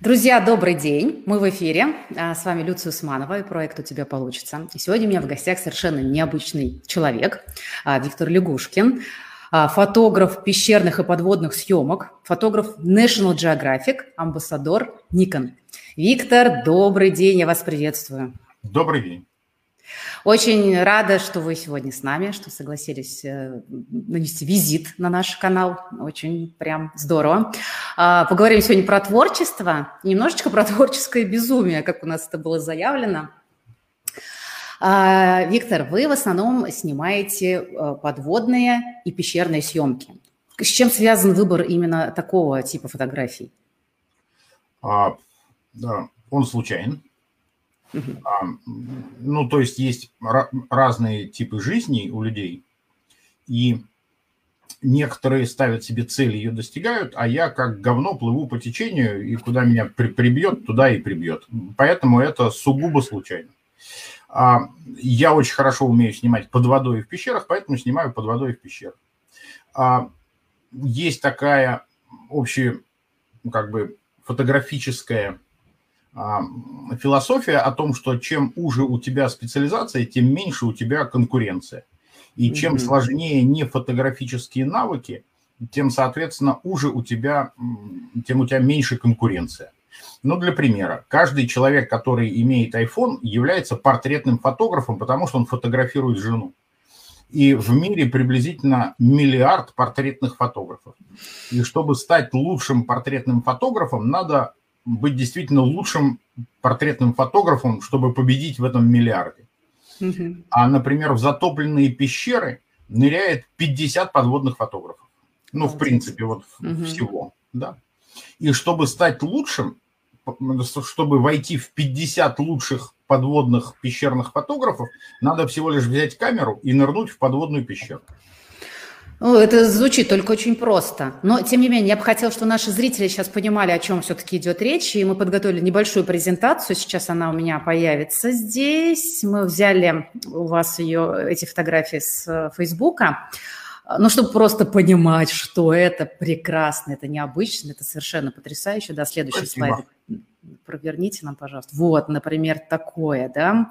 Друзья, добрый день. Мы в эфире. А, с вами Люция Усманова и проект «У тебя получится». И сегодня у меня в гостях совершенно необычный человек, а, Виктор Лягушкин, а, фотограф пещерных и подводных съемок, фотограф National Geographic, амбассадор Nikon. Виктор, добрый день, я вас приветствую. Добрый день. Очень рада, что вы сегодня с нами, что согласились э, нанести визит на наш канал. Очень прям здорово. А, поговорим сегодня про творчество, немножечко про творческое безумие, как у нас это было заявлено. А, Виктор, вы в основном снимаете э, подводные и пещерные съемки. С чем связан выбор именно такого типа фотографий? А, да, он случайен. А, ну, то есть есть разные типы жизни у людей, и некоторые ставят себе цель, ее достигают, а я как говно плыву по течению, и куда меня при прибьет, туда и прибьет. Поэтому это сугубо случайно. А, я очень хорошо умею снимать под водой и в пещерах, поэтому снимаю под водой и в пещерах. А, есть такая общая, как бы, фотографическая философия о том, что чем уже у тебя специализация, тем меньше у тебя конкуренция. И чем mm-hmm. сложнее не фотографические навыки, тем, соответственно, уже у тебя, тем у тебя меньше конкуренция. Ну, для примера, каждый человек, который имеет iPhone, является портретным фотографом, потому что он фотографирует жену. И в мире приблизительно миллиард портретных фотографов. И чтобы стать лучшим портретным фотографом, надо быть действительно лучшим портретным фотографом, чтобы победить в этом миллиарде. Угу. А, например, в затопленные пещеры ныряет 50 подводных фотографов. Ну, в принципе, вот угу. всего. Да. И чтобы стать лучшим, чтобы войти в 50 лучших подводных пещерных фотографов, надо всего лишь взять камеру и нырнуть в подводную пещеру. Ну, это звучит только очень просто. Но, тем не менее, я бы хотела, чтобы наши зрители сейчас понимали, о чем все-таки идет речь. И мы подготовили небольшую презентацию. Сейчас она у меня появится здесь. Мы взяли у вас ее, эти фотографии с э, Фейсбука. Ну, чтобы просто понимать, что это прекрасно, это необычно, это совершенно потрясающе. Да, следующий Спасибо. слайд проверните нам, пожалуйста. Вот, например, такое, да.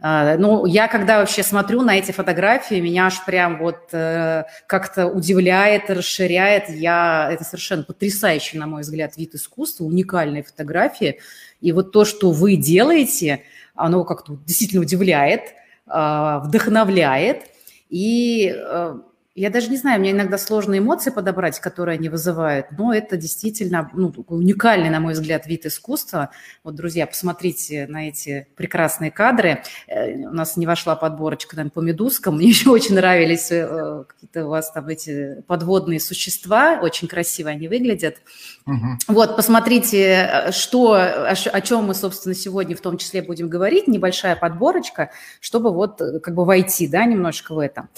А, ну, я когда вообще смотрю на эти фотографии, меня аж прям вот э, как-то удивляет, расширяет. Я, это совершенно потрясающий, на мой взгляд, вид искусства, уникальные фотографии. И вот то, что вы делаете, оно как-то действительно удивляет, э, вдохновляет. И э, я даже не знаю, мне иногда сложно эмоции подобрать, которые они вызывают, но это действительно ну, уникальный, на мой взгляд, вид искусства. Вот, друзья, посмотрите на эти прекрасные кадры. Э, у нас не вошла подборочка там, по медузкам. Мне еще очень нравились э, какие-то у вас там эти подводные существа. Очень красиво они выглядят. Угу. Вот, посмотрите, что, о, о чем мы, собственно, сегодня в том числе будем говорить. Небольшая подборочка, чтобы вот э, как бы войти, да, немножко в это.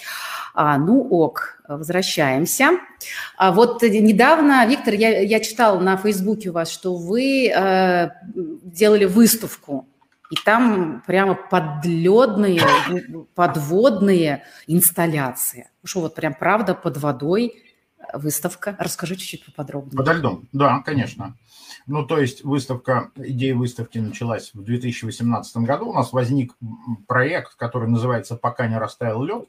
А, ну ок, возвращаемся. А вот недавно, Виктор, я, я читал на Фейсбуке у вас, что вы э, делали выставку, и там прямо подледные, подводные инсталляции. Что вот прям правда под водой выставка. Расскажи чуть-чуть поподробнее. Подо льдом, да, конечно. Ну, то есть выставка, идея выставки началась в 2018 году. У нас возник проект, который называется «Пока не растаял лед».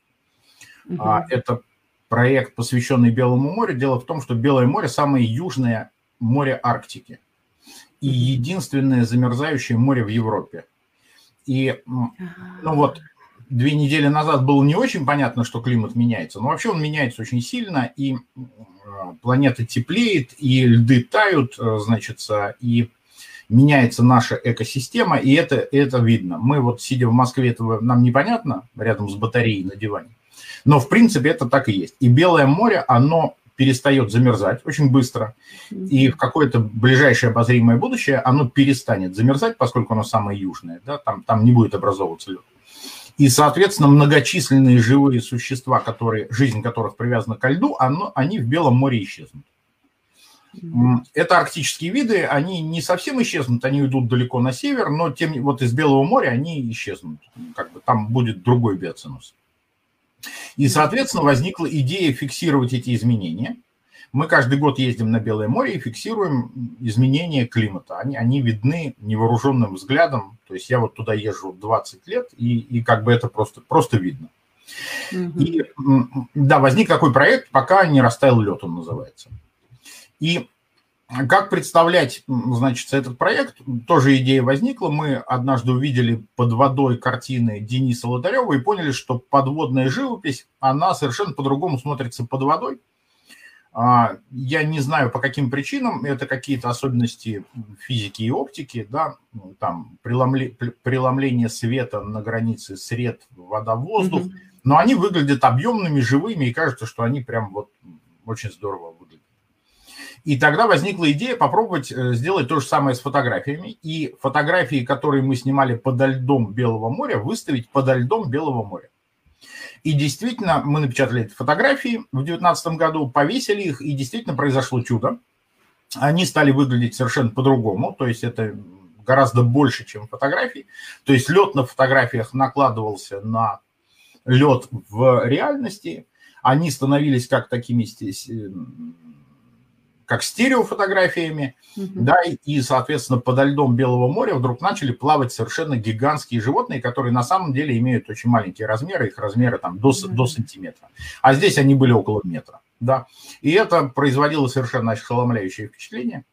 Угу. Это проект, посвященный Белому морю. Дело в том, что Белое море – самое южное море Арктики и единственное замерзающее море в Европе. И, ну вот, две недели назад было не очень понятно, что климат меняется, но вообще он меняется очень сильно, и планета теплеет, и льды тают, э, значит, и меняется наша экосистема, и это, это видно. Мы вот, сидя в Москве, этого нам непонятно, рядом с батареей на диване, но, в принципе, это так и есть. И Белое море, оно перестает замерзать очень быстро, и в какое-то ближайшее обозримое будущее оно перестанет замерзать, поскольку оно самое южное, да, там, там не будет образовываться лед. И, соответственно, многочисленные живые существа, которые, жизнь которых привязана к льду, оно, они в Белом море исчезнут. Это арктические виды, они не совсем исчезнут, они идут далеко на север, но тем вот из Белого моря они исчезнут. Как бы там будет другой биоценоз. И, соответственно, возникла идея фиксировать эти изменения Мы каждый год ездим на Белое море и фиксируем изменения климата. Они, они видны невооруженным взглядом. То есть я вот туда езжу 20 лет, и, и как бы это просто, просто видно. Угу. И да, возник такой проект, пока не растаял лед, он называется. И как представлять, значит, этот проект? Тоже идея возникла. Мы однажды увидели под водой картины Дениса Лотарева и поняли, что подводная живопись, она совершенно по-другому смотрится под водой. А, я не знаю, по каким причинам, это какие-то особенности физики и оптики, да, ну, там преломление света на границе сред, вода, воздух, mm-hmm. но они выглядят объемными, живыми, и кажется, что они прям вот очень здорово выглядят. И тогда возникла идея попробовать э, сделать то же самое с фотографиями. И фотографии, которые мы снимали подо льдом Белого моря, выставить подо льдом Белого моря. И действительно, мы напечатали эти фотографии в 2019 году, повесили их, и действительно произошло чудо. Они стали выглядеть совершенно по-другому, то есть это гораздо больше, чем фотографии. То есть лед на фотографиях накладывался на лед в реальности, они становились как такими как стереофотографиями, угу. да, и, соответственно, подо льдом Белого моря вдруг начали плавать совершенно гигантские животные, которые на самом деле имеют очень маленькие размеры, их размеры там до, угу. до сантиметра. А здесь они были около метра, да. И это производило совершенно ошеломляющее впечатление.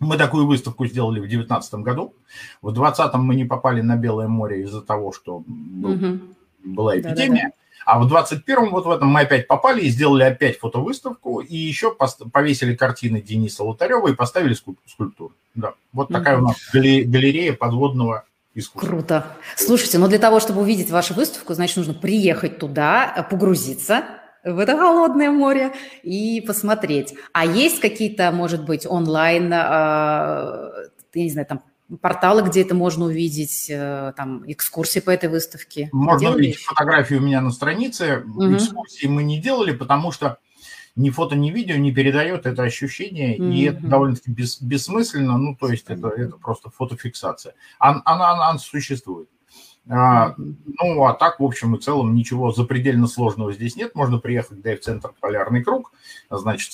Мы такую выставку сделали в 2019 году. В 2020 мы не попали на Белое море из-за того, что был, угу. была эпидемия. Да-да-да. А в 21-м вот в этом мы опять попали и сделали опять фотовыставку, и еще повесили картины Дениса Лотарева и поставили скульптуру. Да, вот такая у нас галерея подводного искусства. Круто. Слушайте, но для того, чтобы увидеть вашу выставку, значит, нужно приехать туда, погрузиться в это холодное море и посмотреть. А есть какие-то, может быть, онлайн, э, я не знаю, там порталы, где это можно увидеть, э, там, экскурсии по этой выставке? Можно Делали увидеть фотографии у меня на странице. Угу. Экскурсии мы не делали, потому что ни фото, ни видео не передает это ощущение, угу. и это довольно-таки бес, бессмысленно, ну, то есть это, это просто фотофиксация. Она, она, она существует. А, ну, а так, в общем и целом, ничего запредельно сложного здесь нет. Можно приехать в центр Полярный круг, значит,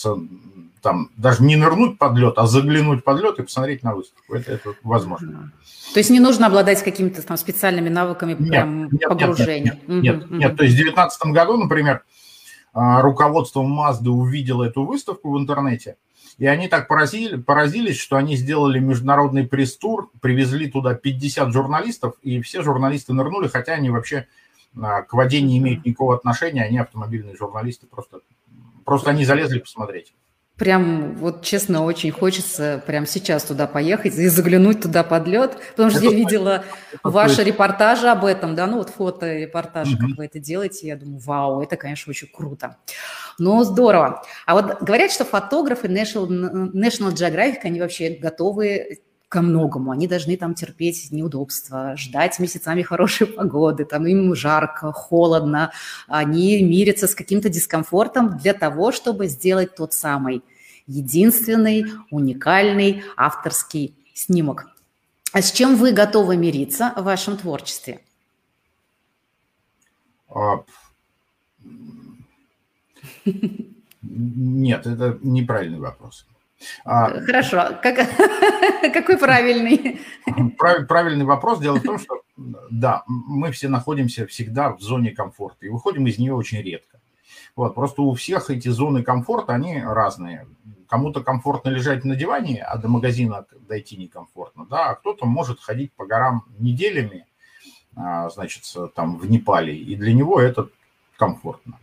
там даже не нырнуть под лед, а заглянуть под лед и посмотреть на выставку. Это, это возможно. То есть не нужно обладать какими-то там специальными навыками нет, прям нет, погружения? Нет, нет, нет, угу, нет. Угу. То есть в 2019 году, например, а, руководство Mazda увидело эту выставку в интернете, и они так поразили, поразились, что они сделали международный пресс-тур, привезли туда 50 журналистов, и все журналисты нырнули, хотя они вообще а, к воде не имеют никакого отношения, они автомобильные журналисты, просто, просто они залезли посмотреть. Прям, вот честно, очень хочется прям сейчас туда поехать и заглянуть туда под лед, потому что это я видела ваши репортажи об этом, да, ну вот фото-репортажи, угу. как вы это делаете, я думаю, вау, это, конечно, очень круто. Ну, здорово. А вот говорят, что фотографы National, National Geographic, они вообще готовы ко многому. Они должны там терпеть неудобства, ждать месяцами хорошей погоды, там им жарко, холодно. Они мирятся с каким-то дискомфортом для того, чтобы сделать тот самый единственный, уникальный авторский снимок. А с чем вы готовы мириться в вашем творчестве? А, нет, это неправильный вопрос. А, Хорошо. Как, какой правильный? Прав, правильный вопрос. Дело в том, что да, мы все находимся всегда в зоне комфорта и выходим из нее очень редко. Вот, просто у всех эти зоны комфорта, они разные. Кому-то комфортно лежать на диване, а до магазина дойти некомфортно, да, а кто-то может ходить по горам неделями, а, значит, там в Непале, и для него это комфортно.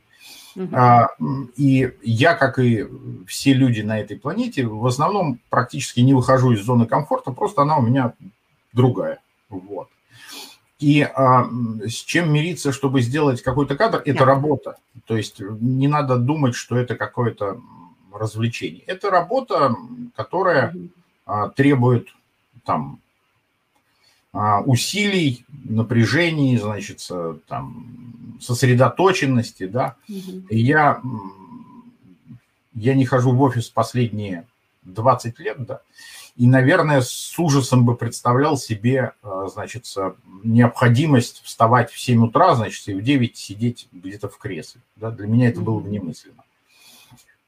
А, и я, как и все люди на этой планете, в основном практически не выхожу из зоны комфорта, просто она у меня другая. Вот. И а, с чем мириться, чтобы сделать какой-то кадр, это работа. То есть не надо думать, что это какое-то развлечение. Это работа, которая а, требует там усилий, напряжений, значит, там, сосредоточенности, да. Угу. И я, я не хожу в офис последние 20 лет, да, и, наверное, с ужасом бы представлял себе, а, значит, необходимость вставать в 7 утра, значит, и в 9 сидеть где-то в кресле. Да? Для меня это было бы немыслимо.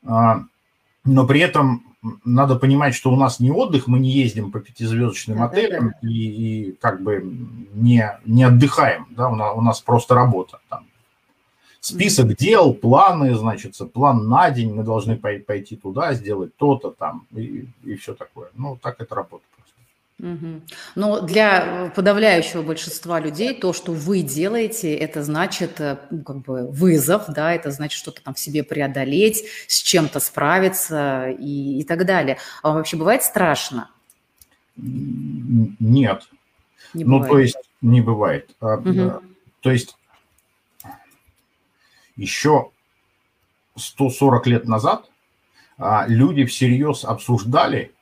А, но при этом надо понимать, что у нас не отдых, мы не ездим по пятизвездочным да, отелям да, да. И, и как бы не, не отдыхаем, да, у нас, у нас просто работа там. Список дел, планы, значит, план на день, мы должны пойти туда, сделать то-то там и, и все такое. Ну, так это работает. Угу. Но для подавляющего большинства людей то, что вы делаете, это значит э, ну, как бы вызов, да, это значит что-то там в себе преодолеть, с чем-то справиться и, и так далее. А вам вообще бывает страшно? Нет. Не ну, бывает. то есть не бывает. Угу. То есть еще 140 лет назад а, люди всерьез обсуждали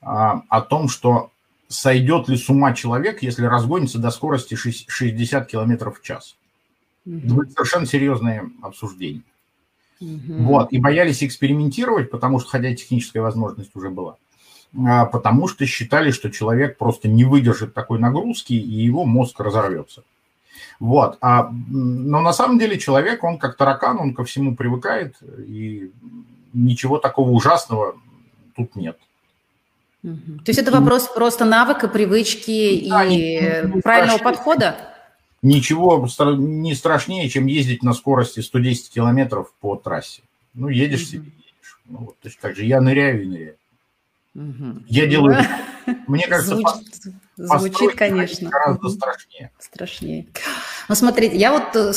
а, о том, что сойдет ли с ума человек, если разгонится до скорости 60 км в час. Это будет совершенно серьезное обсуждение. Угу. Вот, и боялись экспериментировать, потому что, хотя техническая возможность уже была, а, потому что считали, что человек просто не выдержит такой нагрузки, и его мозг разорвется. Вот. А, но на самом деле человек, он как таракан, он ко всему привыкает, и ничего такого ужасного тут нет. То есть это вопрос просто навыка, привычки да, и не, правильного страшнее. подхода? Ничего не страшнее, чем ездить на скорости 110 километров по трассе. Ну, едешь угу. себе, едешь. Ну, вот точно так же. Я ныряю и ныряю. Угу. Я делаю... Мне кажется, звучит, звучит конечно. гораздо страшнее. Страшнее. Ну, смотрите, я вот э,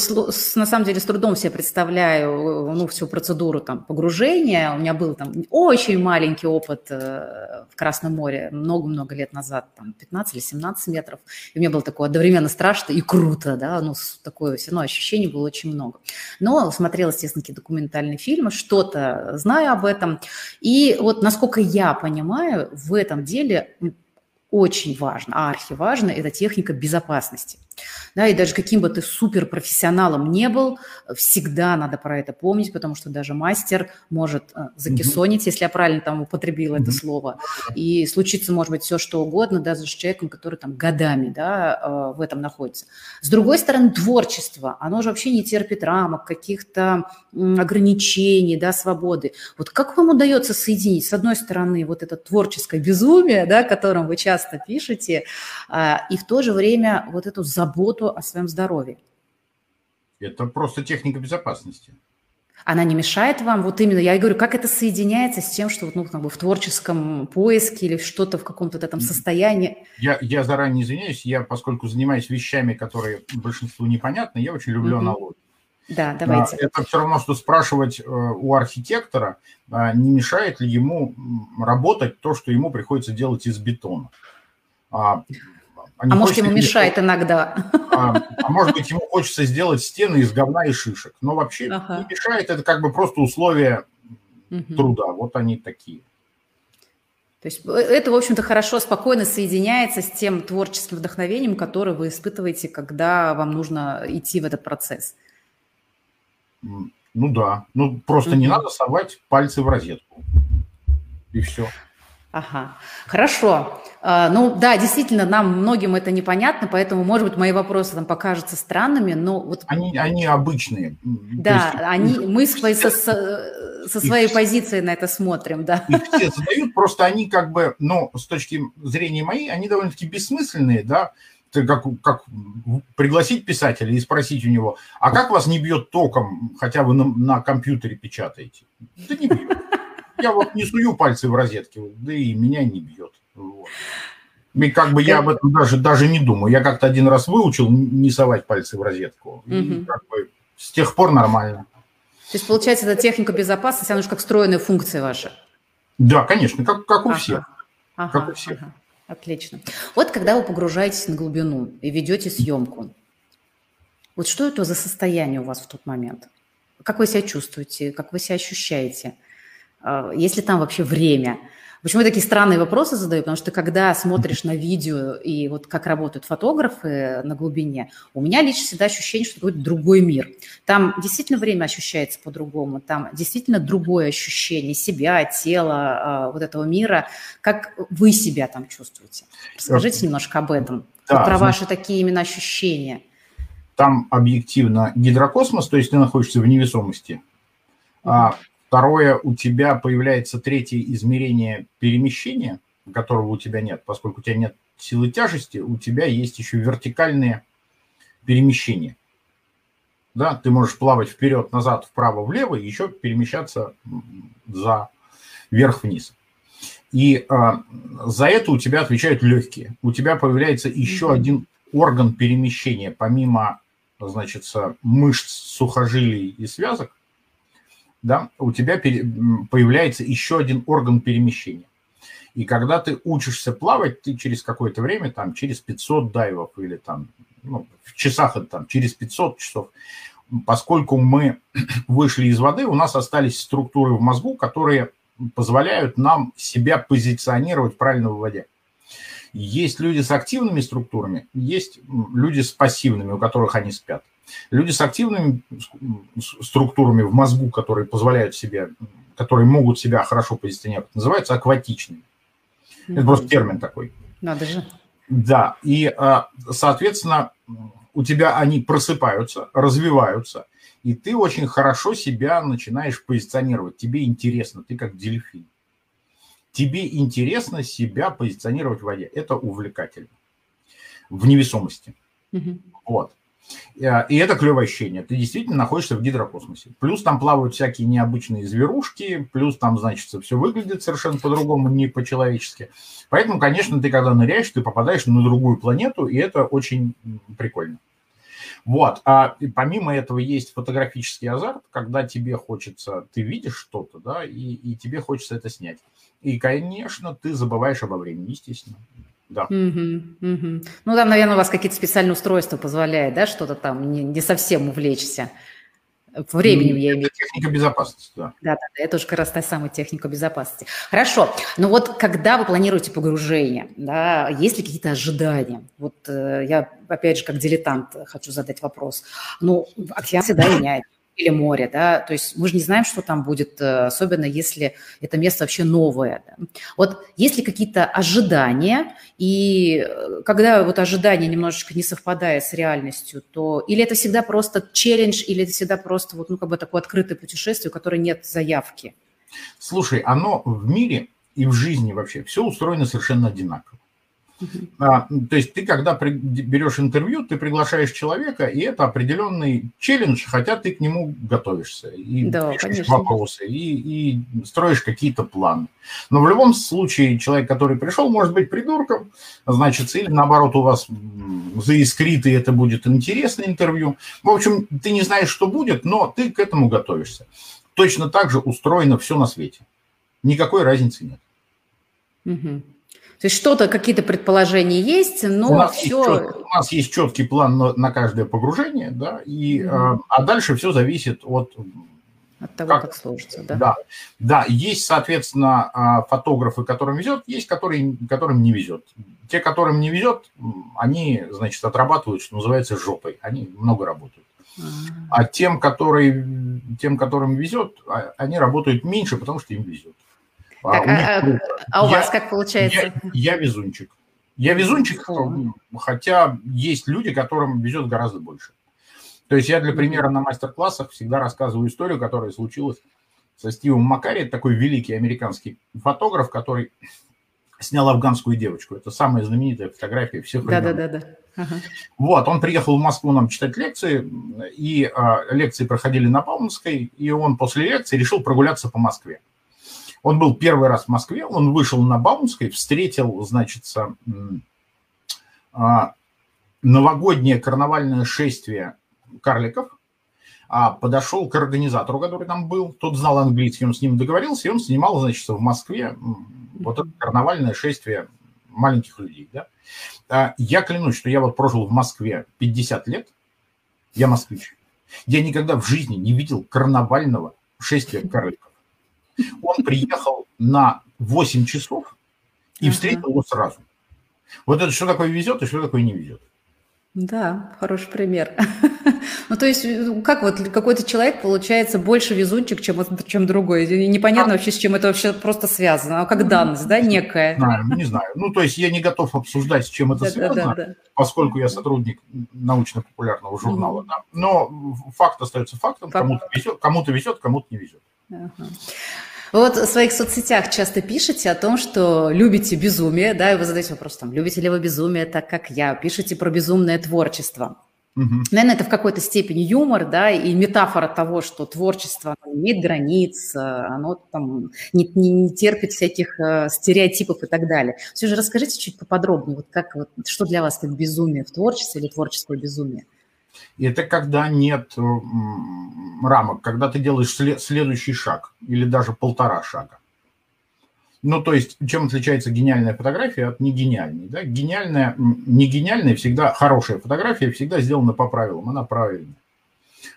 на самом деле с трудом себе представляю ну, всю процедуру там, погружения. У меня был там очень маленький опыт э, в Красном море много-много лет назад, там 15 или 17 метров. И мне было такое одновременно страшно и круто, да, ну, такое все равно ощущений было очень много. Но смотрела, естественно, какие документальные фильмы, что-то знаю об этом. И вот насколько я понимаю, в этом деле очень важно, архиважно, это техника безопасности. Да, и даже каким бы ты суперпрофессионалом не был, всегда надо про это помнить, потому что даже мастер может э, закисонить, mm-hmm. если я правильно там употребила mm-hmm. это слово, и случится, может быть, все что угодно, даже с человеком, который там годами да, э, в этом находится. С другой стороны, творчество, оно же вообще не терпит рамок, каких-то ограничений, да, свободы. Вот как вам удается соединить, с одной стороны, вот это творческое безумие, да, о котором вы часто пишете, а, и в то же время вот эту заботу заботу о своем здоровье. Это просто техника безопасности. Она не мешает вам? Вот именно, я говорю, как это соединяется с тем, что ну, как бы в творческом поиске или что-то в каком-то этом состоянии? Я, я заранее извиняюсь, я, поскольку занимаюсь вещами, которые большинству непонятны, я очень люблю mm-hmm. аналогии. Да, давайте. Это все равно, что спрашивать э, у архитектора, а, не мешает ли ему работать то, что ему приходится делать из бетона. А, а, может, ему мешает иногда. А, а может быть, ему хочется сделать стены из говна и шишек. Но вообще ага. не мешает, это как бы просто условия угу. труда. Вот они такие. То есть э, это, в общем-то, хорошо, спокойно соединяется с тем творческим вдохновением, которое вы испытываете, когда вам нужно идти в этот процесс. Ну да. Ну просто угу. не надо совать пальцы в розетку. И все. Ага, хорошо. А, ну да, действительно, нам многим это непонятно, поэтому, может быть, мои вопросы там покажутся странными, но вот... Они, они обычные. Да, есть, они, мы свои, со, со своей позиции на это смотрим, да. Их все задают, просто они как бы, ну, с точки зрения моей, они довольно-таки бессмысленные, да, как, как пригласить писателя и спросить у него, а как вас не бьет током, хотя вы на, на компьютере печатаете? Да не бьет я вот не сую пальцы в розетке, да и меня не бьет. Вот. И как бы я об этом даже, даже не думаю. Я как-то один раз выучил не совать пальцы в розетку. И как бы с тех пор нормально. То есть, получается, эта техника безопасности, она же как встроенная функция ваша? Да, конечно, как, как у ага. всех. Ага, как у всех. Ага. Отлично. Вот когда вы погружаетесь на глубину и ведете съемку, вот что это за состояние у вас в тот момент? Как вы себя чувствуете? Как вы себя ощущаете? А, есть ли там вообще время? Почему я такие странные вопросы задаю? Потому что когда смотришь на видео и вот как работают фотографы на глубине, у меня лично всегда ощущение, что это какой-то другой мир. Там действительно время ощущается по-другому, там действительно другое ощущение себя, тела, а, вот этого мира. Как вы себя там чувствуете? Расскажите немножко об этом, да, про ваши такие именно ощущения. Там объективно гидрокосмос, то есть ты находишься в невесомости. Mm-hmm Второе, у тебя появляется третье измерение перемещения, которого у тебя нет, поскольку у тебя нет силы тяжести, у тебя есть еще вертикальные перемещения. Да, ты можешь плавать вперед, назад, вправо, влево, и еще перемещаться за вверх-вниз. И э, за это у тебя отвечают легкие. У тебя появляется еще один орган перемещения, помимо, значит, мышц, сухожилий и связок, да, у тебя появляется еще один орган перемещения. И когда ты учишься плавать, ты через какое-то время, там, через 500 дайвов или там, ну, в часах это там, через 500 часов, поскольку мы вышли из воды, у нас остались структуры в мозгу, которые позволяют нам себя позиционировать правильно в воде. Есть люди с активными структурами, есть люди с пассивными, у которых они спят. Люди с активными структурами в мозгу, которые позволяют себе, которые могут себя хорошо позиционировать, называются акватичными. Это просто термин такой. Надо же. Да, и, а, соответственно, у тебя они просыпаются, развиваются, и ты очень хорошо себя начинаешь позиционировать. Тебе интересно, ты как дельфин. Тебе интересно себя позиционировать в воде. Это увлекательно. В невесомости. Угу. Вот. Э, и это клевое ощущение. Ты действительно находишься в гидрокосмосе. Плюс там плавают всякие необычные зверушки, плюс там, значит, все выглядит совершенно по-другому, не по-человечески. Поэтому, конечно, ты когда ныряешь, ты попадаешь на другую планету, и это очень прикольно. Вот. А помимо этого есть фотографический азарт, когда тебе хочется, ты видишь что-то, да, и, и тебе хочется это снять. И, конечно, ты забываешь обо времени, естественно. Да. Угу, угу. Ну, там, наверное, у вас какие-то специальные устройства позволяют, да, что-то там не, не совсем увлечься. Временем я имею. Техника безопасности, да. Да, да, да, это уже как раз та самая техника безопасности. Хорошо, ну вот когда вы планируете погружение, да, есть ли какие-то ожидания? Вот э, я, опять же, как дилетант хочу задать вопрос. Ну, океан всегда меняется или море, да, то есть мы же не знаем, что там будет, э, особенно если это место вообще новое. Да? Вот есть ли какие-то ожидания, и э, когда вот ожидание немножечко не совпадает с реальностью, то или это всегда просто челлендж, или это всегда просто вот, ну, как бы такое открытое путешествие, у которого нет заявки? Слушай, оно в мире и в жизни вообще все устроено совершенно одинаково. А, то есть ты, когда при, берешь интервью, ты приглашаешь человека, и это определенный челлендж, хотя ты к нему готовишься, и да, пишешь вопросы, и, и строишь какие-то планы. Но в любом случае человек, который пришел, может быть придурком, значит, или наоборот у вас заискрит, и это будет интересное интервью. В общем, ты не знаешь, что будет, но ты к этому готовишься. Точно так же устроено все на свете. Никакой разницы нет. Угу. То есть что-то, какие-то предположения есть, но у нас все... Есть чет, у нас есть четкий план на, на каждое погружение, да, и, mm а дальше все зависит от... От того, как, как сложится, да? Да, да, есть, соответственно, а, фотографы, которым везет, есть, которые, которым не везет. Те, которым не везет, они, значит, отрабатывают, что называется, жопой. Они много работают. А тем, которые, тем, которым везет, а, они работают меньше, потому что им везет. А, так, а, а, а у я, вас как получается? Я, я везунчик. Я везунчик, хотя есть люди, которым везет гораздо больше. То есть я для примера на мастер-классах всегда рассказываю историю, которая случилась со Стивом Макари, такой великий американский фотограф, который снял афганскую девочку. Это самая знаменитая фотография всех времен. Да-да-да. Ага. Вот, он приехал в Москву нам читать лекции, и а, лекции проходили на Бауманской, и он после лекции решил прогуляться по Москве. Он был первый раз в Москве, он вышел на Баумской, встретил, значит, а, новогоднее карнавальное шествие карликов, а подошел к организатору, который там был, тот знал английский, он с ним договорился, и он снимал, значит, в Москве вот это карнавальное шествие маленьких людей, да. А, я клянусь, что я вот прожил в Москве 50 лет, я москвич, я никогда в жизни не видел карнавального шествия карликов. Он приехал на 8 часов и встретил его сразу. Вот это что такое везет и что такое не везет. Да, хороший пример. ну, то есть, э, как вот какой-то человек получается больше везунчик, чем, чем другой. Непонятно вообще, с чем это вообще просто связано. А как данность, да, некая? Не знаю, не знаю. Ну, то есть, я не готов обсуждать, с чем это да, связано, да, да, поскольку я сотрудник научно-популярного журнала. Но факт остается фактом. Факт. Кому-то везет, кому-то везет, кому-то не везет. Ага. Вот в своих соцсетях часто пишете о том, что любите безумие, да, и вы задаете вопрос, там, любите ли вы безумие так, как я, пишите про безумное творчество. Угу. Наверное, это в какой-то степени юмор, да, и метафора того, что творчество имеет границ, оно там не, не, не терпит всяких э, стереотипов и так далее. Все же расскажите чуть поподробнее, вот как, вот, что для вас это безумие в творчестве или творческое безумие? Это когда нет рамок, когда ты делаешь след, следующий шаг или даже полтора шага. Ну, то есть, чем отличается гениальная фотография от негениальной? Да? Гениальная, не гениальная всегда, хорошая фотография всегда сделана по правилам, она правильная.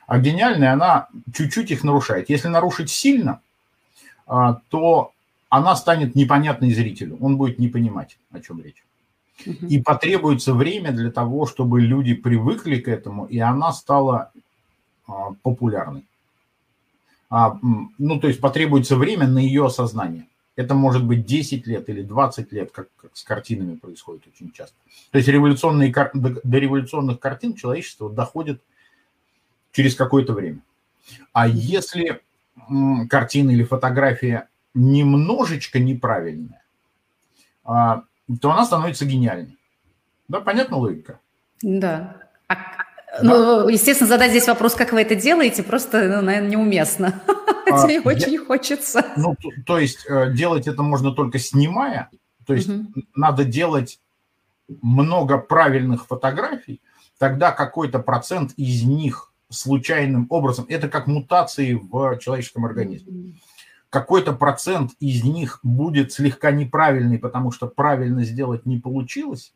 А гениальная, она чуть-чуть их нарушает. Если нарушить сильно, а, то она станет непонятной зрителю, он будет не понимать, о чем речь. И потребуется время для того, чтобы люди привыкли к этому, и она стала а, популярной. А, ну, то есть потребуется время на ее осознание. Это может быть 10 лет или 20 лет, как, как с картинами происходит очень часто. То есть революционные, до революционных картин человечество доходит через какое-то время. А если картина или фотография немножечко неправильная, а, то она становится гениальной. Да, понятна логика? Да. А, ну, естественно, задать здесь вопрос, как вы это делаете, просто, ну, наверное, неуместно. А, Тебе очень хочется. Ну, то, то есть э, делать это можно только снимая, то есть угу. надо делать много правильных фотографий, тогда какой-то процент из них случайным образом, это как мутации в человеческом организме какой-то процент из них будет слегка неправильный, потому что правильно сделать не получилось,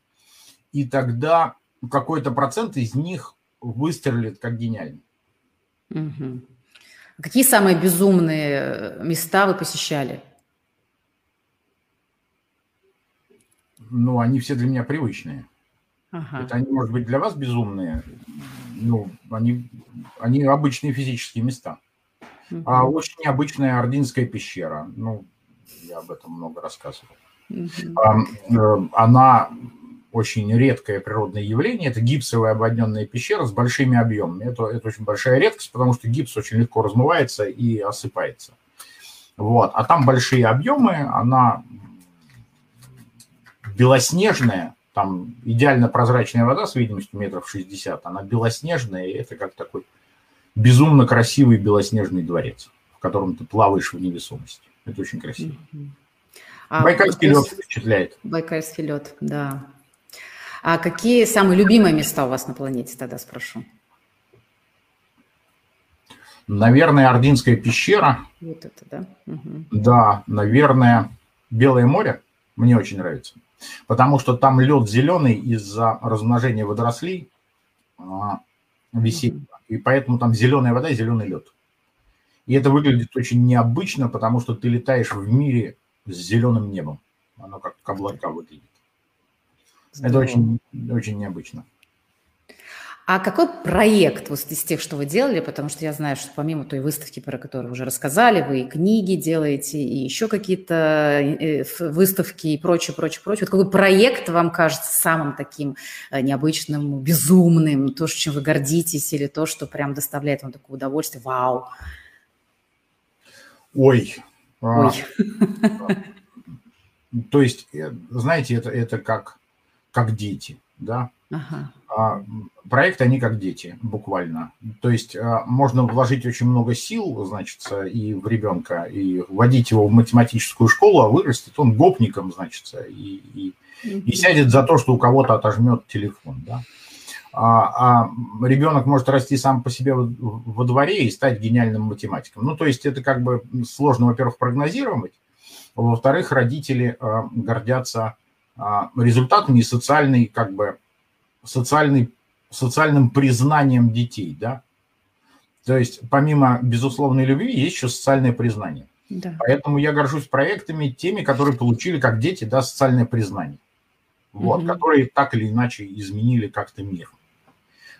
и тогда какой-то процент из них выстрелит как гениальный. Угу. Какие самые безумные э, места вы посещали? Ну, они все для меня привычные. Ага. Это они, может быть, для вас безумные. Ну, они, они обычные физические места. Угу. А очень необычная Ординская пещера. Ну, я об этом много рассказывал. Угу. Она очень редкое природное явление. Это гипсовая обводненная пещера с большими объемами. Это, это очень большая редкость, потому что гипс очень легко размывается и осыпается. Вот. А там большие объемы, она белоснежная, там идеально прозрачная вода с видимостью метров 60, она белоснежная, и это как такой безумно красивый белоснежный дворец, в котором ты плаваешь в невесомости. Это очень красиво. А Байкальский лед впечатляет. Байкальский лед, да. А какие самые любимые места у вас на планете, тогда спрошу? Наверное, Ординская пещера. Вот это, да? Угу. Да, наверное, Белое море. Мне очень нравится. Потому что там лед зеленый из-за размножения водорослей а, висит. Угу. И поэтому там зеленая вода и зеленый лед. И это выглядит очень необычно, потому что ты летаешь в мире с зеленым небом. Оно как облака выглядит. Здорово. Это очень, очень необычно. А какой проект вот из тех, что вы делали, потому что я знаю, что помимо той выставки, про которую уже рассказали, вы и книги делаете, и еще какие-то э, выставки и прочее, прочее, прочее. Вот какой проект вам кажется самым таким э, необычным, безумным, то, чем вы гордитесь, или то, что прям доставляет вам такое удовольствие? Вау! Ой. А, Ой. То есть, э, знаете, это, это как, как дети, да? Ага. А, проекты, они как дети, буквально. То есть а, можно вложить очень много сил, значит, и в ребенка, и вводить его в математическую школу, а вырастет он гопником, значит, и, и, и сядет за то, что у кого-то отожмет телефон, да. А, а ребенок может расти сам по себе во дворе и стать гениальным математиком. Ну, то есть это как бы сложно, во-первых, прогнозировать, во-вторых, родители а, гордятся а, результатами и социальной как бы социальный, социальным признанием детей, да. То есть помимо безусловной любви есть еще социальное признание. Да. Поэтому я горжусь проектами теми, которые получили как дети, да, социальное признание. Вот, угу. которые так или иначе изменили как-то мир.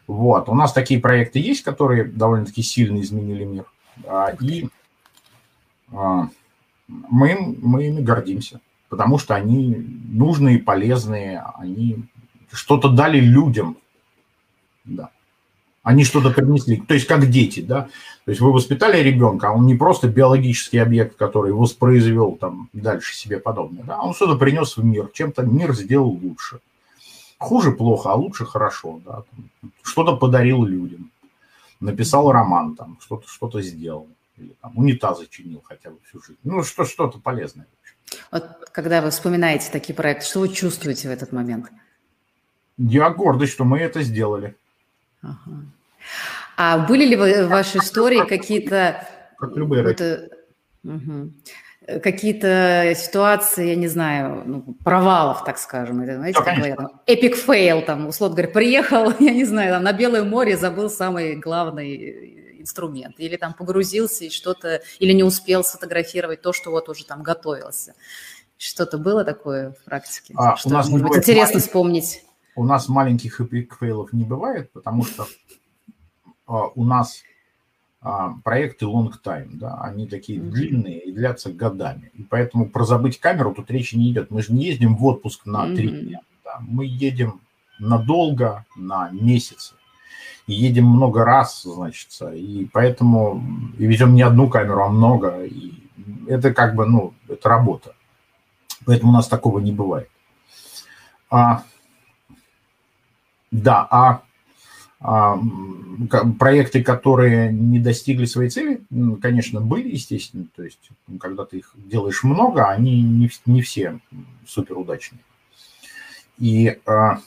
Вот, у нас такие проекты есть, которые довольно-таки сильно изменили мир. А, и а, мы, мы ими гордимся, потому что они нужные, полезные, они что-то дали людям. Да. Они что-то принесли. То есть как дети, да? То есть вы воспитали ребенка, а он не просто биологический объект, который воспроизвел там дальше себе подобное, да? Он что-то принес в мир, чем-то мир сделал лучше. Хуже плохо, а лучше хорошо, да? Что-то подарил людям, написал роман там, что-то что сделал. Или там унитазы чинил хотя бы всю жизнь. Ну, что, что-то полезное. Вот когда вы вспоминаете такие проекты, что вы чувствуете в этот момент? Я гордый, что мы это сделали. Ага. А были ли в вашей истории какие-то... Как любые это, угу. Какие-то ситуации, я не знаю, ну, провалов, так скажем, это, знаете, да, как говорят, epic fail, там, условно говоря, приехал, я не знаю, там, на Белое море забыл самый главный инструмент, или там погрузился и что-то, или не успел сфотографировать то, что вот уже там готовился. Что-то было такое в практике? А, что, у нас может быть, интересно вспомнить? У нас маленьких epic fail ов не бывает, потому что а, у нас а, проекты long time, да, они такие mm-hmm. длинные и длятся годами. И поэтому про забыть камеру тут речи не идет. Мы же не ездим в отпуск на три mm-hmm. дня. Да. Мы едем надолго, на месяцы. Едем много раз, значит, и поэтому и везем не одну камеру, а много. И это как бы, ну, это работа. Поэтому у нас такого не бывает. А, да, а а, проекты, которые не достигли своей цели, конечно, были, естественно. То есть, когда ты их делаешь много, они не, не все супер удачные. И, а,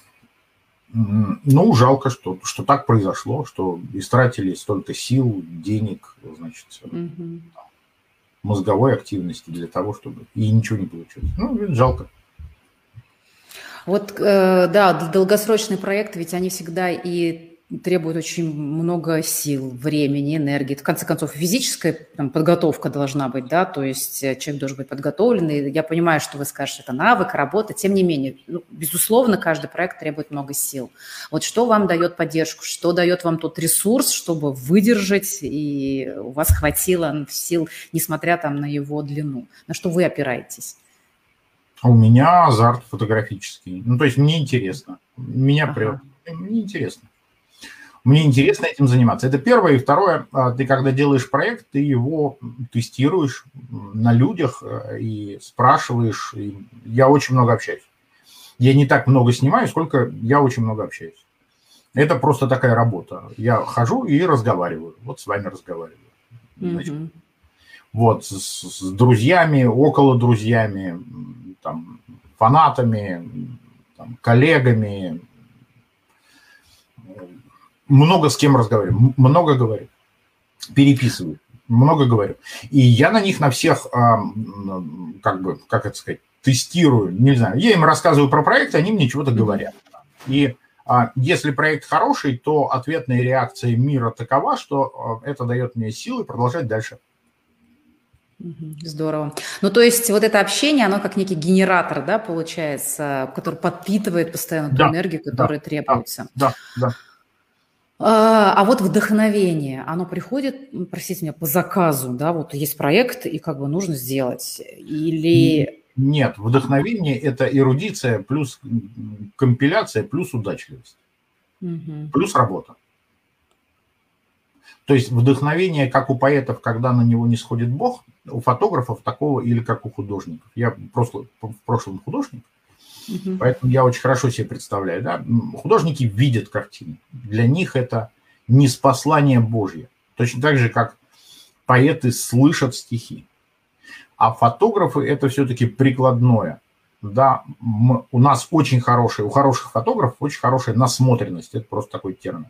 ну, жалко, что, что так произошло, что истратили столько сил, денег, значит, угу. мозговой активности для того, чтобы... И ничего не получилось. Ну, жалко. Вот, э, да, долгосрочные проекты, ведь они всегда и требует очень много сил, времени, энергии. В конце концов, физическая там, подготовка должна быть, да, то есть э, человек должен быть подготовленный. Я понимаю, что вы скажете, это навык, работа, тем не менее, ну, безусловно, каждый проект требует много сил. Вот что вам дает поддержку, что дает вам тот ресурс, чтобы выдержать, и у вас хватило сил, несмотря там на его длину? На что вы опираетесь? У меня азарт фотографический. Ну, то есть мне интересно. Меня ага. прет. Мне интересно. Мне интересно этим заниматься. Это первое. И второе, а, ты когда делаешь проект, ты его тестируешь на людях э, и спрашиваешь. И я очень много общаюсь. Я не так много снимаю, сколько я очень много общаюсь. Это просто такая работа. Я хожу и разговариваю. Вот с вами разговариваю. Значит, mm-hmm. Вот, с, с друзьями, около друзьями, там, фанатами, там, коллегами, много с кем разговариваю, много говорю, переписываю, много говорю. И я на них на всех, как бы, как это сказать, тестирую, не знаю, я им рассказываю про проект, они мне чего-то говорят. И а, если проект хороший, то ответная реакция мира такова, что это дает мне силы продолжать дальше. Здорово. Ну, то есть вот это общение, оно как некий генератор, да, получается, который подпитывает постоянно да, ту энергию, которая да, требуется. Да, да. А, а вот вдохновение, оно приходит, простите меня, по заказу, да, вот есть проект, и как бы нужно сделать, или... Нет, вдохновение – это эрудиция плюс компиляция плюс удачливость, угу. плюс работа. То есть вдохновение, как у поэтов, когда на него не сходит Бог, у фотографов такого или как у художников. Я просто в прошлом художник, угу. поэтому я очень хорошо себе представляю. Да? Художники видят картины. Для них это не спаслание Божье. Точно так же, как поэты слышат стихи. А фотографы это все-таки прикладное. Да, мы, у нас очень хорошая, у хороших фотографов очень хорошая насмотренность. Это просто такой термин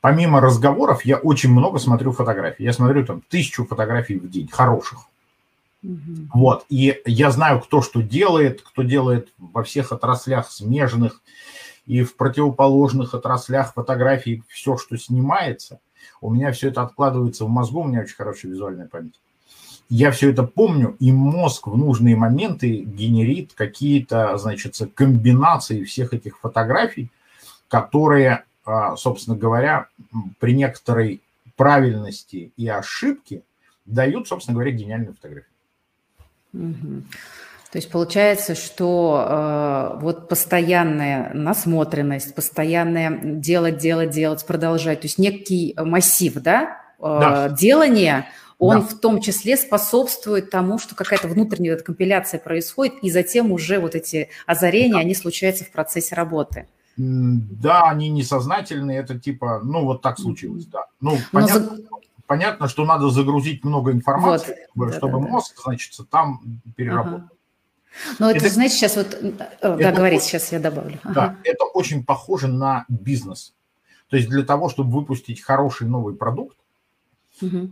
помимо разговоров, я очень много смотрю фотографий. Я смотрю там тысячу фотографий в день, хороших. Угу. Вот, и я знаю, кто что делает, кто делает во всех отраслях смежных и в противоположных отраслях фотографий все, что снимается. У меня все это откладывается в мозгу, у меня очень хорошая визуальная память. Я все это помню, и мозг в нужные моменты генерит какие-то, значит, комбинации всех этих фотографий, которые а, собственно говоря, при некоторой правильности и ошибке дают, собственно говоря, гениальную фотографию. Угу. То есть получается, что э, вот постоянная насмотренность, постоянное делать, делать, делать, продолжать, то есть некий массив, да, э, да. делания, он да. в том числе способствует тому, что какая-то внутренняя вот компиляция происходит, и затем уже вот эти озарения, да. они случаются в процессе работы. Да, они несознательные, это типа, ну вот так случилось, да. Ну, понятно, за... понятно что надо загрузить много информации, вот. чтобы, да, да, мозг, да. значит, там переработал. Ага. Ну, это, это, знаете, сейчас вот... Э, это да, говорите, сейчас я добавлю. Ага. Да, это очень похоже на бизнес. То есть для того, чтобы выпустить хороший новый продукт, угу.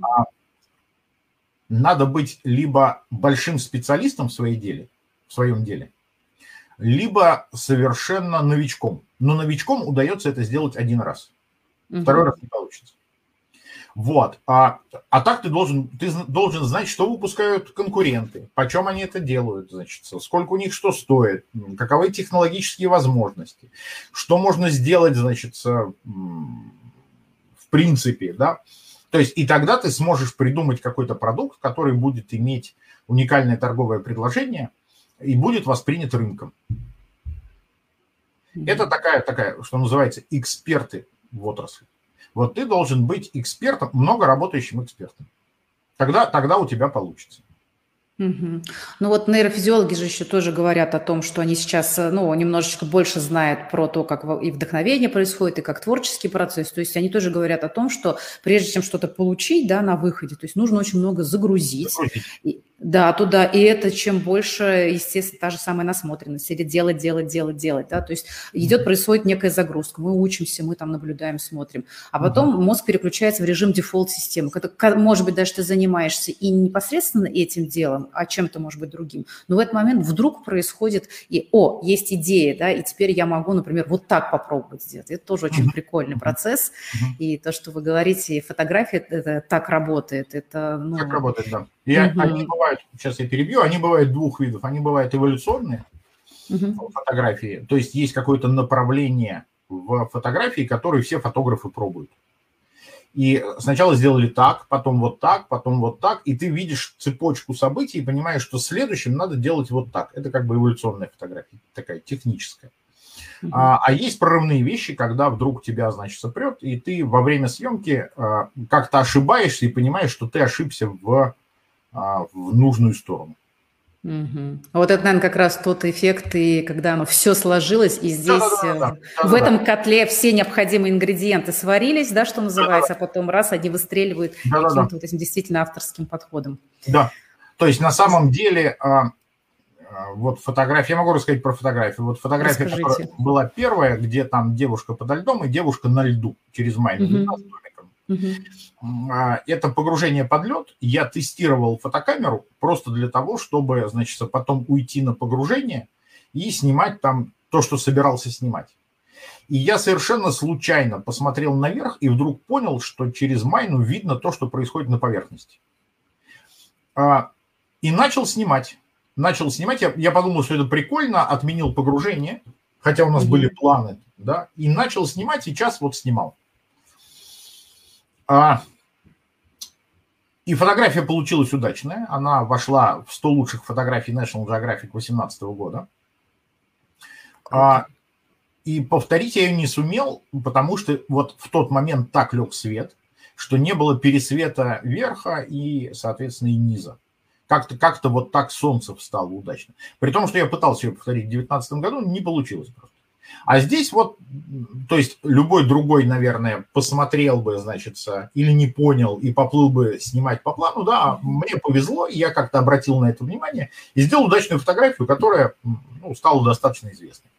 надо быть либо большим специалистом в, своей деле, в своем деле, либо совершенно новичком. Но новичком удается это сделать один раз. Угу. Второй раз не получится. Вот. А, а так ты должен, ты должен знать, что выпускают конкуренты, почем они это делают, значит, сколько у них что стоит, каковы технологические возможности, что можно сделать, значит, в принципе, да. То есть и тогда ты сможешь придумать какой-то продукт, который будет иметь уникальное торговое предложение и будет воспринят рынком. Это такая, такая, что называется, эксперты в отрасли. Вот ты должен быть экспертом, много работающим экспертом. Тогда, тогда у тебя получится. Угу. Ну вот нейрофизиологи же еще тоже говорят о том, что они сейчас э, ну, немножечко больше знают про то, как и вдохновение происходит, и как творческий процесс. То есть они тоже говорят о том, что прежде чем что-то получить да, на выходе, то есть нужно очень много загрузить. загрузить. Да, туда. И это чем больше, естественно, та же самая насмотренность. Или делать, делать, делать, делать. Да? То есть идет, происходит некая загрузка. Мы учимся, мы там наблюдаем, смотрим. А потом угу. мозг переключается в режим дефолт-системы. Может быть, даже ты занимаешься и непосредственно этим делом, а чем-то, может быть, другим. Но в этот момент вдруг происходит и, о, есть идея, да, и теперь я могу, например, вот так попробовать сделать. Это тоже очень угу. прикольный процесс. Угу. И то, что вы говорите, фотография это так работает. Это, ну... Так работает, да. И угу. они бывают, сейчас я перебью, они бывают двух видов. Они бывают эволюционные угу. фотографии, то есть есть какое-то направление в фотографии, которые все фотографы пробуют. И сначала сделали так, потом вот так, потом вот так, и ты видишь цепочку событий и понимаешь, что следующим надо делать вот так. Это как бы эволюционная фотография, такая техническая. Uh-huh. А, а есть прорывные вещи, когда вдруг тебя, значит, сопрет, и ты во время съемки а, как-то ошибаешься и понимаешь, что ты ошибся в а, в нужную сторону. Угу. Вот это, наверное, как раз тот эффект, и когда оно все сложилось, и здесь да, да, да, да, в да, этом да. котле все необходимые ингредиенты сварились, да, что называется, да, да. а потом раз они выстреливают да, каким-то да, да. вот этим действительно авторским подходом. Да, то есть на самом деле а, вот фотография, я могу рассказать про фотографию. Вот фотография, Расскажите. которая была первая, где там девушка подо льдом и девушка на льду через май. Угу. Угу. Это погружение под лед. Я тестировал фотокамеру просто для того, чтобы, значит, потом уйти на погружение и снимать там то, что собирался снимать. И я совершенно случайно посмотрел наверх и вдруг понял, что через майну видно то, что происходит на поверхности. А, и начал снимать. Начал снимать. Я, я подумал, что это прикольно, отменил погружение, хотя у нас mm-hmm. были планы, да, и начал снимать, сейчас вот снимал. А, и фотография получилась удачная. Она вошла в 100 лучших фотографий National Geographic 2018 года. А, и повторить я ее не сумел, потому что вот в тот момент так лег свет, что не было пересвета верха и, соответственно, и низа. Как-то как вот так солнце встало удачно. При том, что я пытался ее повторить в 2019 году, не получилось просто. А здесь вот, то есть любой другой, наверное, посмотрел бы, значит, или не понял и поплыл бы снимать по плану, да, мне повезло, и я как-то обратил на это внимание и сделал удачную фотографию, которая ну, стала достаточно известной.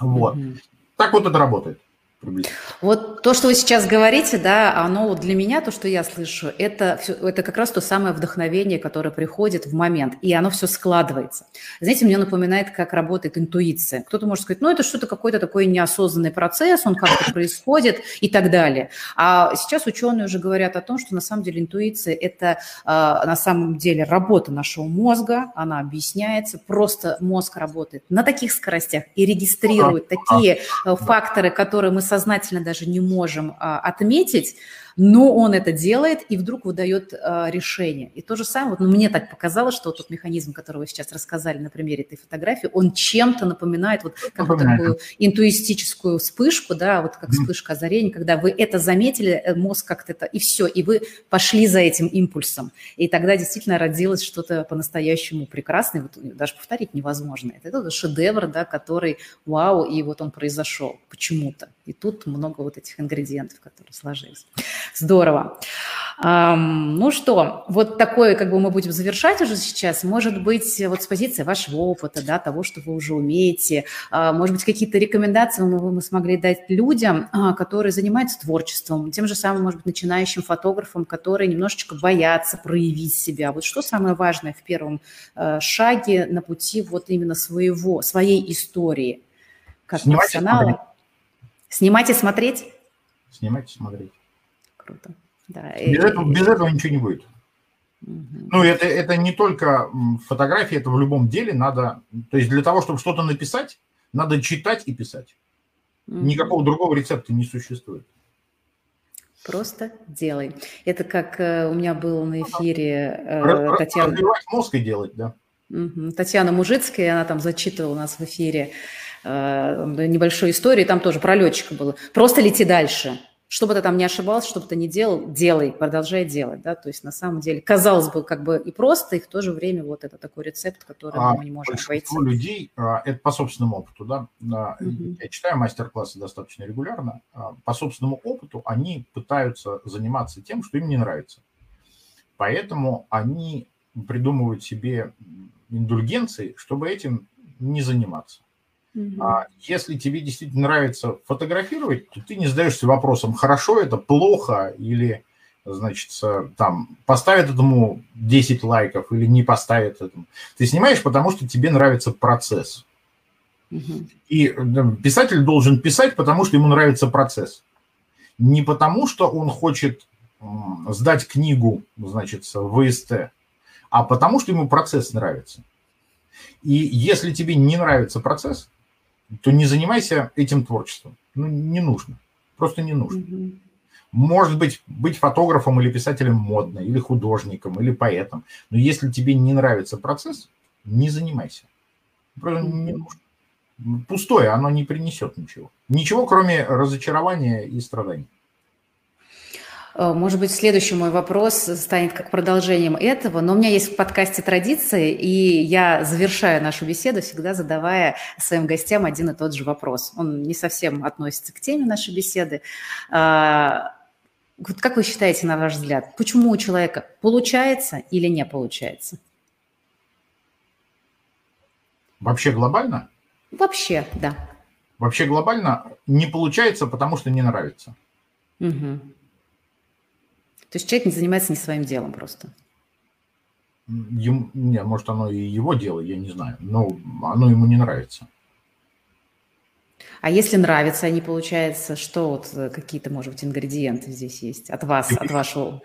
Вот. Mm-hmm. Так вот это работает приблизительно. Вот то, что вы сейчас говорите, да, оно для меня, то, что я слышу, это, это как раз то самое вдохновение, которое приходит в момент, и оно все складывается. Знаете, мне напоминает, как работает интуиция. Кто-то может сказать, ну, это что-то какой-то такой неосознанный процесс, он как-то происходит и так далее. А сейчас ученые уже говорят о том, что на самом деле интуиция – это а, на самом деле работа нашего мозга, она объясняется, просто мозг работает на таких скоростях и регистрирует такие э, факторы, которые мы сознательно даже не можем а, отметить, но он это делает и вдруг выдает э, решение. И то же самое, вот, ну, мне так показалось, что вот тот механизм, который вы сейчас рассказали на примере этой фотографии, он чем-то напоминает вот как вот такую интуистическую вспышку, да, вот как вспышка озарения, когда вы это заметили, э, мозг как-то это, и все, и вы пошли за этим импульсом. И тогда действительно родилось что-то по-настоящему прекрасное, вот даже повторить невозможно. Это, это шедевр, да, который вау, и вот он произошел почему-то. И тут много вот этих ингредиентов, которые сложились. Здорово. Ну что, вот такое, как бы мы будем завершать уже сейчас. Может быть, вот с позиции вашего опыта, да, того, что вы уже умеете, а, может быть, какие-то рекомендации мы, мы смогли дать людям, а, которые занимаются творчеством, тем же самым, может быть, начинающим фотографам, которые немножечко боятся проявить себя. Вот что самое важное в первом а, шаге на пути вот именно своего, своей истории, как Снимать профессионала? Снимать и смотреть? Снимать и смотреть. Круто. Да, без, и, этого, без этого ничего не будет. Угу. Ну, это, это не только фотографии, это в любом деле надо... То есть для того, чтобы что-то написать, надо читать и писать. Угу. Никакого другого рецепта не существует. Просто делай. Это как э, у меня был на эфире э, Татьяна... Развивать мозг и делать, да. Угу. Татьяна Мужицкая, она там зачитывала у нас в эфире э, небольшой истории, там тоже про летчика было. Просто лети дальше что бы ты там не ошибался, что бы ты ни делал, делай, продолжай делать, да, то есть на самом деле, казалось бы, как бы и просто, и в то же время вот это такой рецепт, который а, мы не можем обойти. людей, а, это по собственному опыту, да, угу. я читаю мастер-классы достаточно регулярно, а, по собственному опыту они пытаются заниматься тем, что им не нравится, поэтому они придумывают себе индульгенции, чтобы этим не заниматься. А если тебе действительно нравится фотографировать, то ты не задаешься вопросом, хорошо это, плохо, или, значит, там, поставят этому 10 лайков или не поставят этому. Ты снимаешь, потому что тебе нравится процесс. И писатель должен писать, потому что ему нравится процесс. Не потому, что он хочет сдать книгу, значит, в ВСТ, а потому, что ему процесс нравится. И если тебе не нравится процесс, то не занимайся этим творчеством. Ну, не нужно. Просто не нужно. Угу. Может быть, быть фотографом или писателем модно, или художником, или поэтом. Но если тебе не нравится процесс, не занимайся. Просто не нужно. Пустое, оно не принесет ничего. Ничего, кроме разочарования и страданий. Э, может быть, следующий мой вопрос станет как продолжением этого, но у меня есть в подкасте традиции, и я завершаю нашу беседу, всегда задавая своим гостям один и тот же вопрос. Он не совсем относится к теме нашей беседы. А, вот как вы считаете, на ваш взгляд, почему у человека получается или не получается? Вообще глобально? Вообще, да. Вообще глобально не получается, потому что не нравится. Угу. То есть человек не занимается не своим делом просто. Ему, не, может, оно и его дело, я не знаю, но оно ему не нравится. А если нравится, а не получается, что вот э, какие-то, может быть, ингредиенты здесь есть от вас, от вашего?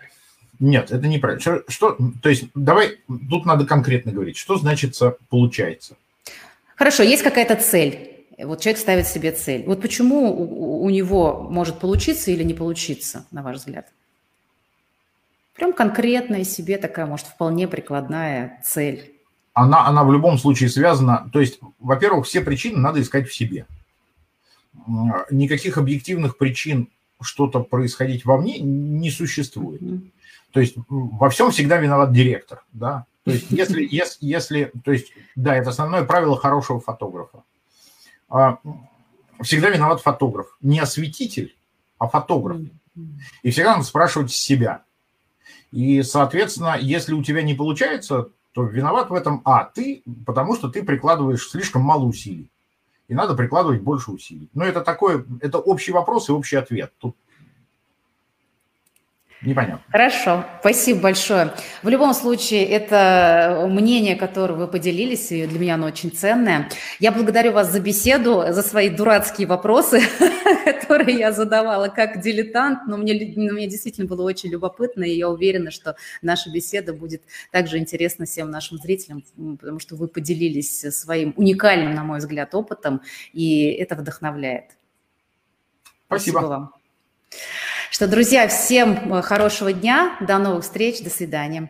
Нет, это неправильно. Что, что, то есть, давай, тут надо конкретно говорить, что значит получается? Хорошо, есть какая-то цель. Вот человек ставит себе цель. Вот почему у, у него может получиться или не получиться, на ваш взгляд? Прям конкретная себе такая, может, вполне прикладная цель. Она, она в любом случае связана. То есть, во-первых, все причины надо искать в себе. Никаких объективных причин что-то происходить во мне не существует. То есть во всем всегда виноват директор, да. То есть если, если, если, то есть, да, это основное правило хорошего фотографа. А, всегда виноват фотограф, не осветитель, а фотограф. И всегда надо спрашивать себя, и, соответственно, если у тебя не получается, то виноват в этом, а, ты, потому что ты прикладываешь слишком мало усилий. И надо прикладывать больше усилий. Но это такой, это общий вопрос и общий ответ. Тут Непонятно. Хорошо, спасибо большое. В любом случае, это мнение, которое вы поделились, и для меня оно очень ценное. Я благодарю вас за беседу, за свои дурацкие вопросы, которые я задавала как дилетант, но мне, мне действительно было очень любопытно, и я уверена, что наша беседа будет также интересна всем нашим зрителям, потому что вы поделились своим уникальным, на мой взгляд, опытом, и это вдохновляет. Спасибо, Спасибо вам. Что, друзья, всем хорошего дня, до новых встреч, до свидания.